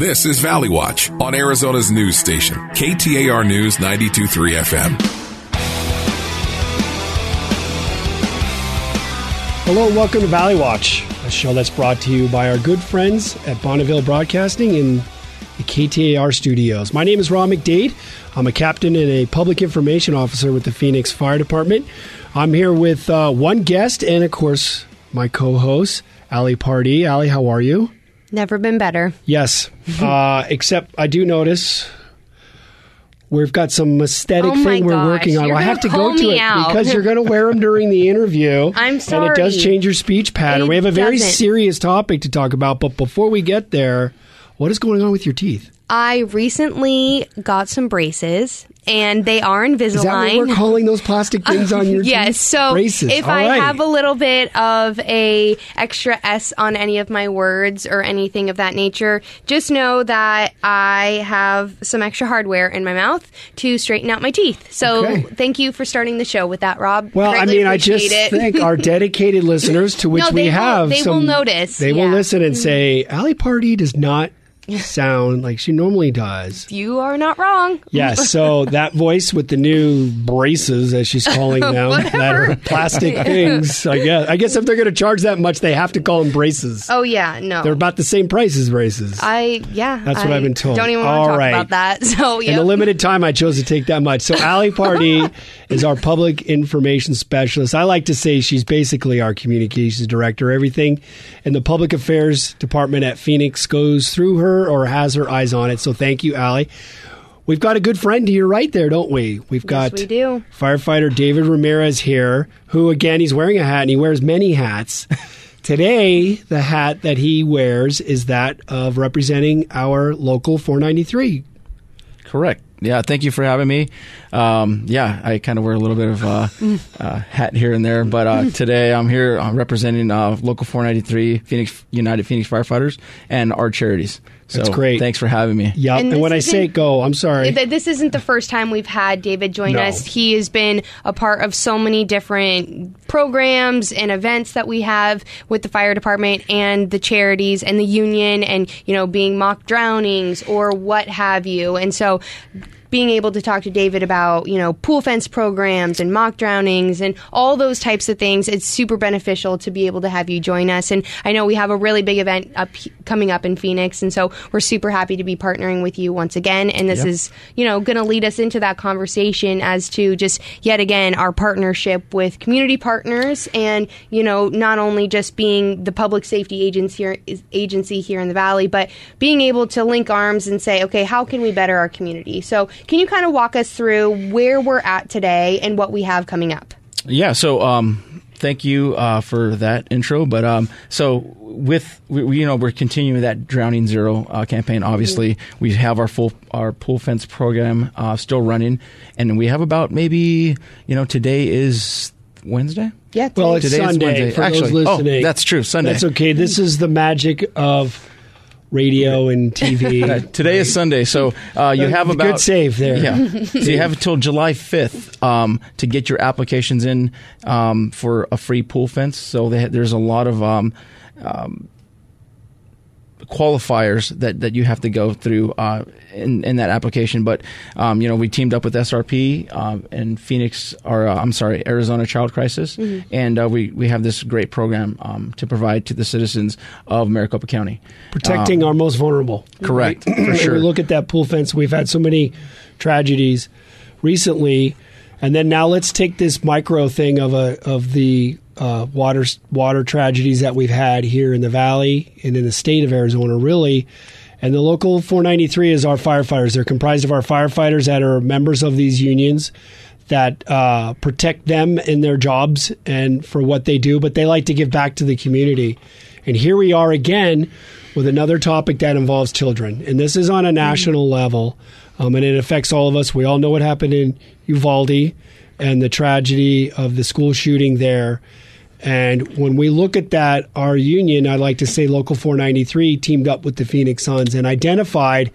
This is Valley Watch on Arizona's news station, KTAR News 923 FM. Hello and welcome to Valley Watch, a show that's brought to you by our good friends at Bonneville Broadcasting in the KTAR studios. My name is Rob McDade. I'm a captain and a public information officer with the Phoenix Fire Department. I'm here with uh, one guest and, of course, my co host, Ali Pardee. Ali, how are you? Never been better. Yes. uh, except I do notice we've got some aesthetic Oh thing we're gosh, working on. I have to go to it out. because you're going to wear them during the interview. I'm sorry. And it does change your speech pattern. It we have a very doesn't. serious topic to talk about, but before we get there, what is going on with your teeth? I recently got some braces, and they are Is that what we're calling those plastic things on your teeth? Yes, so braces. if All I right. have a little bit of a extra S on any of my words or anything of that nature, just know that I have some extra hardware in my mouth to straighten out my teeth. So Okay. thank you for starting the show with that, Rob. Well, I mean, I just it. think our dedicated listeners, to which No, we will- have, they some, will notice, They will yeah. Mm-hmm. listen and say, Ali Pardee does not sound like she normally does. you are not wrong. Yes, so that voice with the new braces, as she's calling them, that are plastic things. I guess. I guess if they're going to charge that much, they have to call them braces. Oh yeah, no. They're about the same price as braces. I yeah. That's what I I've been told. Don't even All want to talk right. about that. So In the limited time, I chose to take that much. So, Ali Pardee is our public information specialist. I like to say she's basically our communications director. Everything in the public affairs department at Phoenix goes through her or has her eyes on it. So, thank you, Ali. We've got a good friend to your right there, don't we? We've got we do. firefighter David Ramirez here, who again he's wearing a hat and he wears many hats. Today, the hat that he wears is that of representing our local 493. Correct. Yeah, thank you for having me. Um, yeah, I kind of wear a little bit of uh, uh, hat here and there, but uh, today I'm here uh, representing uh, Local 493, Phoenix United Phoenix Firefighters, and our charities. So That's great. Thanks for having me. Yep. And, And when I isn't- say go, I'm sorry. Th- This isn't the first time we've had David join No. us. He has been a part of so many different programs and events that we have with the fire department and the charities and the union and, you know, being mock drownings or what have you. And so being able to talk to David about, you know, pool fence programs and mock drownings and all those types of things, it's super beneficial to be able to have you join us. And I know we have a really big event up coming up in Phoenix, and so we're super happy to be partnering with you once again. And this Yep. is, you know, going to lead us into that conversation as to just yet again our partnership with community partners, and you know, not only just being the public safety agency here, agency here in the valley, but being able to link arms and say, okay, how can we better our community? So, can you kind of walk us through where we're at today and what we have coming up? Yeah. So, um, thank you uh, for that intro. But um, so with we, we- you know we're continuing that Drowning Zero uh, campaign. Obviously, we have our full our pool fence program uh, still running, and we have about maybe you know today is Wednesday. Yeah, well, it's Today Sunday Wednesday. for Actually, those oh, listening. that's true, Sunday. That's okay. This is the magic of radio and TV. Uh, today is Sunday, so uh, you have have good save there. Yeah, so you have until July fifth um, to get your applications in um, for a free pool fence. So they, there's a lot of um, um, qualifiers that, that you have to go through uh, in, in that application. But um, you know, we teamed up with SRP um, and Phoenix, or uh, I'm sorry, Arizona Child Crisis, and uh, we we have this great program um, to provide to the citizens of Maricopa County. protecting our most vulnerable. Correct, Right? for sure. Look at that pool fence. We've had so many tragedies recently, and then now let's take this micro thing of a of the uh, water water tragedies that we've had here in the valley and in the state of Arizona, really. And the local 493 is our firefighters. They're comprised of our firefighters that are members of these unions that uh, protect them in their jobs and for what they do, but they like to give back to the community. And here we are again with another topic that involves children. And this is on a national level, um, and it affects all of us. We all know what happened in Uvalde and the tragedy of the school shooting there. And when we look at that, our union, I'd like to say Local 493, teamed up with the Phoenix Suns and identified,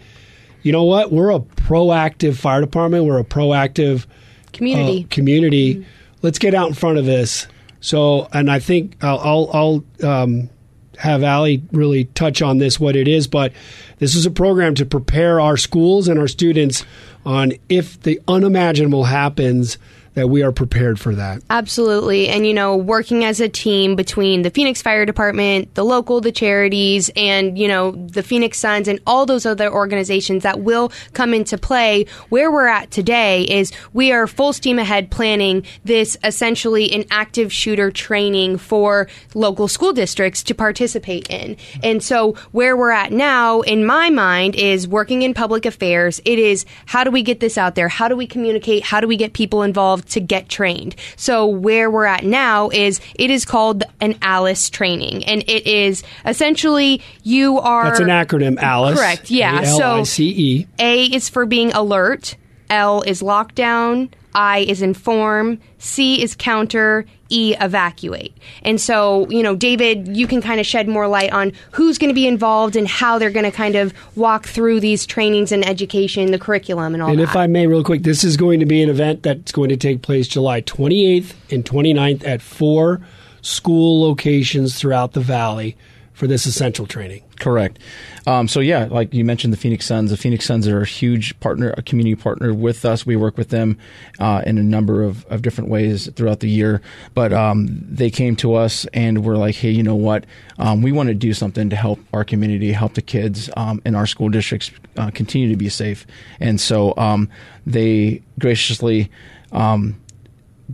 you know what? We're a proactive fire department. We're a proactive Community. uh, community. Let's get out in front of this. So, and I think I'll I'll I'll, um, have Ali really touch on this, what it is, but this is a program to prepare our schools and our students on if the unimaginable happens that we are prepared for that. Absolutely. And, you know, working as a team between the Phoenix Fire Department, the local, the charities, and, you know, the Phoenix Suns and all those other organizations that will come into play. Where we're at today is we are full steam ahead planning this essentially an active shooter training for local school districts to participate in. And so where we're at now, in my mind, is working in public affairs. It is how do we get this out there? How do we communicate? How do we get people involved? To get trained. So where we're at now is it is called an ALICE training, and it is essentially you are. That's an acronym, ALICE. Correct. Yeah. A-L-I-C-E. So A is for being alert. L is lockdown. I is inform. C is counter. E evacuate. And so, you know, David, you can kind of shed more light on who's going to be involved and how they're going to kind of walk through these trainings and education, the curriculum, and all and that. if I may, real quick, this is going to be an event that's going to take place July 28th and 29th at four school locations throughout the valley for this essential training. Correct. Um, so yeah, like you mentioned, the Phoenix Suns. The Phoenix Suns are a huge partner, a community partner with us. We work with them uh, in a number of, of different ways throughout the year. But um, they came to us and were like, "Hey, you know what? Um, we want to do something to help our community, help the kids um, in our school districts uh, continue to be safe." And so um, they graciously um,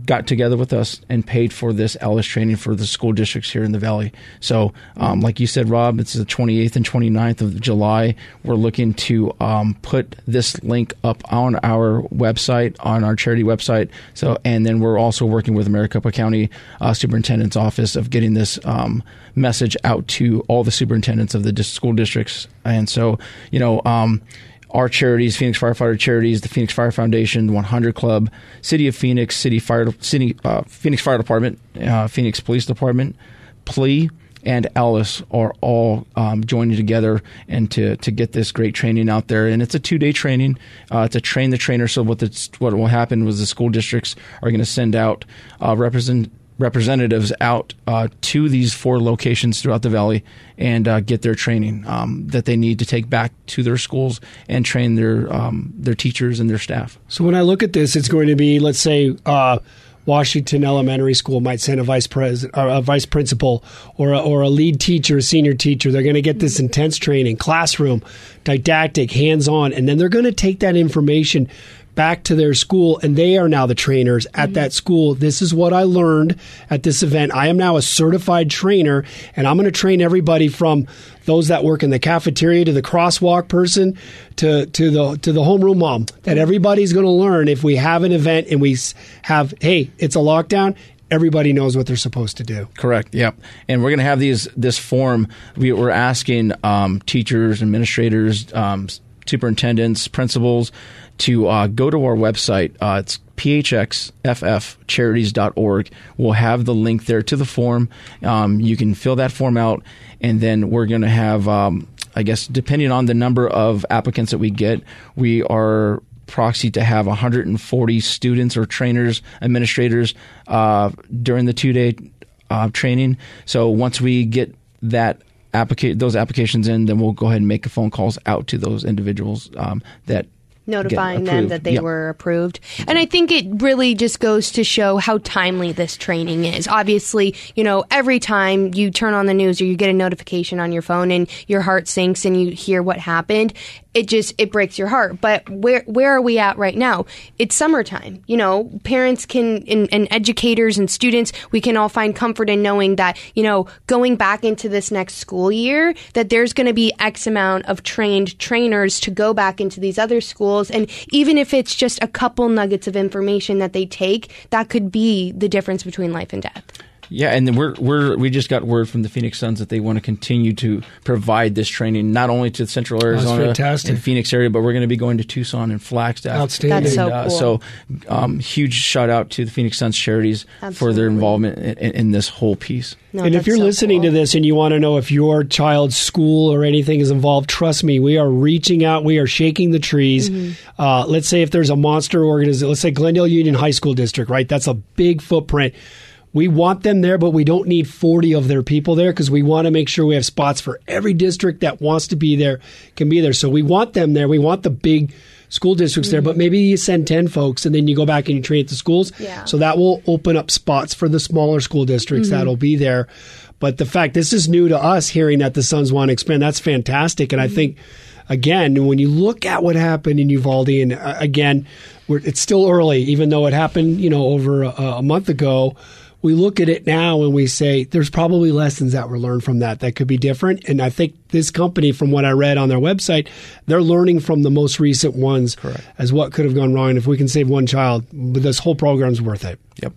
got together with us and paid for this ALICE training for the school districts here in the valley. So, um, like you said, Rob, it's the 28th and 29th of July. We're looking to um, put this link up on our website, on our charity website. So, and then we're also working with Maricopa County uh, Superintendent's Office of getting this um, message out to all the superintendents of the dis- school districts. And so, you know, um, our charities, Phoenix Firefighter Charities, the Phoenix Fire Foundation, 100 Club, City of Phoenix, City Fire, City, uh, Phoenix Fire Department, uh, Phoenix Police Department, PLEA, and ALICE are all um, joining together and to, to get this great training out there. And it's a two day training uh, to train the trainer. So what the, what will happen was the school districts are going to send out uh, represent representatives out uh, to these four locations throughout the valley and uh, get their training um, that they need to take back to their schools and train their um, their teachers and their staff. So when I look at this, it's going to be, let's say, uh, Washington Elementary School might send a vice president, or a vice principal, or a, or a lead teacher, a senior teacher. They're going to get this intense training, classroom, didactic, hands on, and then they're going to take that information back to their school and they are now the trainers at mm-hmm. that school. This is what I learned at this event. I am now a certified trainer and I'm going to train everybody from those that work in the cafeteria to the crosswalk person to to the to the homeroom mom that everybody's going to learn if we have an event and we have hey, it's a lockdown, everybody knows what they're supposed to do. Correct. Yep. And we're going to have these this form. We, are asking um, teachers, administrators, um, superintendents, principals to uh, go to our website. Uh, it's phxffcharities.org. We'll have the link there to the form. Um, you can fill that form out, and then we're going to have, um, I guess, depending on the number of applicants that we get, we are proxy to have 140 students or trainers, administrators uh, during the two day uh, training. So once we get that applica- those applications in, then we'll go ahead and make phone calls out to those individuals um, that notifying them that they yep. were approved. And I think it really just goes to show how timely this training is. Obviously, you know, every time you turn on the news or you get a notification on your phone and your heart sinks and you hear what happened, it just it breaks your heart. But where where are we at right now? It's summertime. You know, parents can and, and, educators and students, we can all find comfort in knowing that you know going back into this next school year that there's going to be X amount of trained trainers to go back into these other schools, and even if it's just a couple nuggets of information that they take, that could be the difference between life and death. Yeah, and we're we're we just got word from the Phoenix Suns that they want to continue to provide this training not only to Central Arizona and Phoenix area, but we're going to be going to Tucson and Flagstaff. Outstanding. That's so and, uh, cool. So, um, huge shout out to the Phoenix Suns charities Absolutely. for their involvement in, in, in this whole piece. No, and if you're so listening cool. to this and you want to know if your child's school or anything is involved, trust me, we are reaching out. We are shaking the trees. Mm-hmm. Uh, let's say if there's a monster organization, let's say Glendale Union High School District, right? That's a big footprint we want them there, but we don't need 40 of their people there because we want to make sure we have spots for every district that wants to be there can be there. So we want them there. We want the big school districts there, but mm-hmm. maybe you send 10 folks and then you go back and you train at the schools. Yeah. So that will open up spots for the smaller school districts mm-hmm. that'll be there. But the fact this is new to us hearing that the Suns want to expand, that's fantastic. And I mm-hmm. think, again, when you look at what happened in Uvalde, and uh, again, we're, it's still early, even though it happened, you know, over a, a month ago. We look at it now and we say there's probably lessons that were learned from that that could be different. And I think this company, from what I read on their website, they're learning from the most recent ones as what could have gone wrong. If we can save one child, this whole program's worth it. Yep.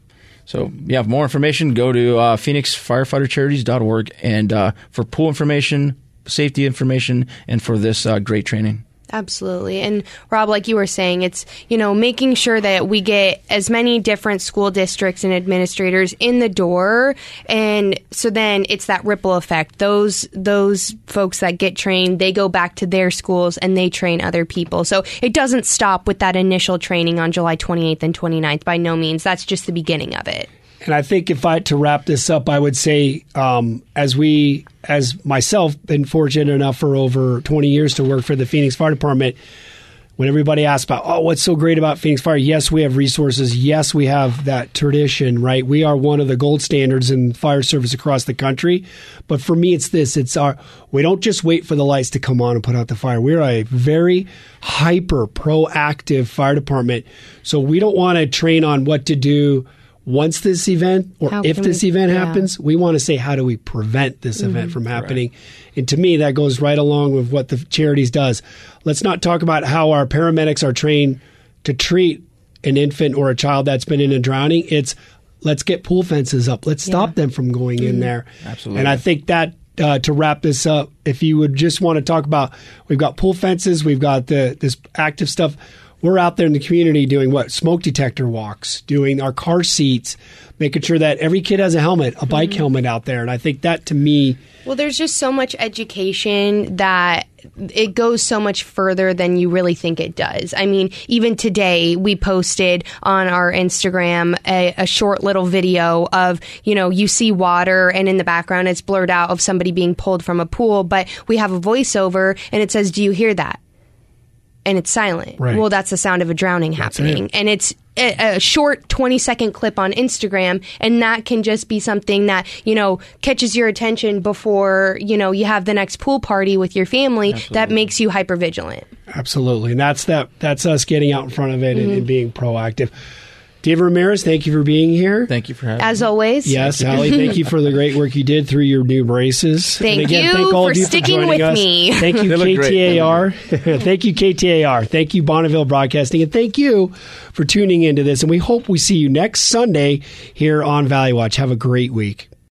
So, yeah, for more information, go to uh, phoenixfirefightercharities.org and uh, for pool information, safety information, and for this uh, great training. Absolutely. And Rob, like you were saying, it's, you know, making sure that we get as many different school districts and administrators in the door. And so then it's that ripple effect. Those, those folks that get trained, they go back to their schools and they train other people. So it doesn't stop with that initial training on July 28th and 29th by no means. That's just the beginning of it. And I think if I to wrap this up, I would say, um, as we, as myself, been fortunate enough for over 20 years to work for the Phoenix Fire Department. When everybody asks about, oh, what's so great about Phoenix Fire? Yes, we have resources. Yes, we have that tradition, right? We are one of the gold standards in fire service across the country. But for me, it's this: it's our. We don't just wait for the lights to come on and put out the fire. We're a very hyper proactive fire department. So we don't want to train on what to do once this event or How if this we- event yeah. happens, we want to say how do we prevent this event from happening. And to me, that goes right along with what the charities does. Let's not talk about how our paramedics are trained to treat an infant or a child that's been in a drowning. It's let's get pool fences up. Let's stop them from going in there. Absolutely. And I think that uh, to wrap this up, if you would just want to talk about, we've got pool fences, we've got the this active stuff. We're out there in the community doing what smoke detector walks, doing our car seats, making sure that every kid has a helmet, a bike mm-hmm. helmet out there. And I think that to me, Well, there's just so much education that it goes so much further than you really think it does. I mean, even today we posted on our Instagram a, a short little video of, you know, you see water and in the background it's blurred out of somebody being pulled from a pool, but we have a voiceover and it says, Do you hear that? And it's silent. Right. Well, that's the sound of a drowning happening. And it's a, a short 20 second clip on Instagram. And that can just be something that, you know, catches your attention before, you know, you have the next pool party with your family that makes you hyper vigilant. Absolutely, and that's that. That's us getting out in front of it Mm-hmm. and being proactive. David Ramirez, thank you for being here. Thank you for having As me. always. Yes, Ali, thank you for the great work you did through your new braces. Thank and again, you thank all for of you sticking for joining with us. me. Thank you, They look great. KTAR. thank you, KTAR. Thank you, Bonneville Broadcasting. And thank you for tuning into this. And we hope we see you next Sunday here on Valley Watch. Have a great week.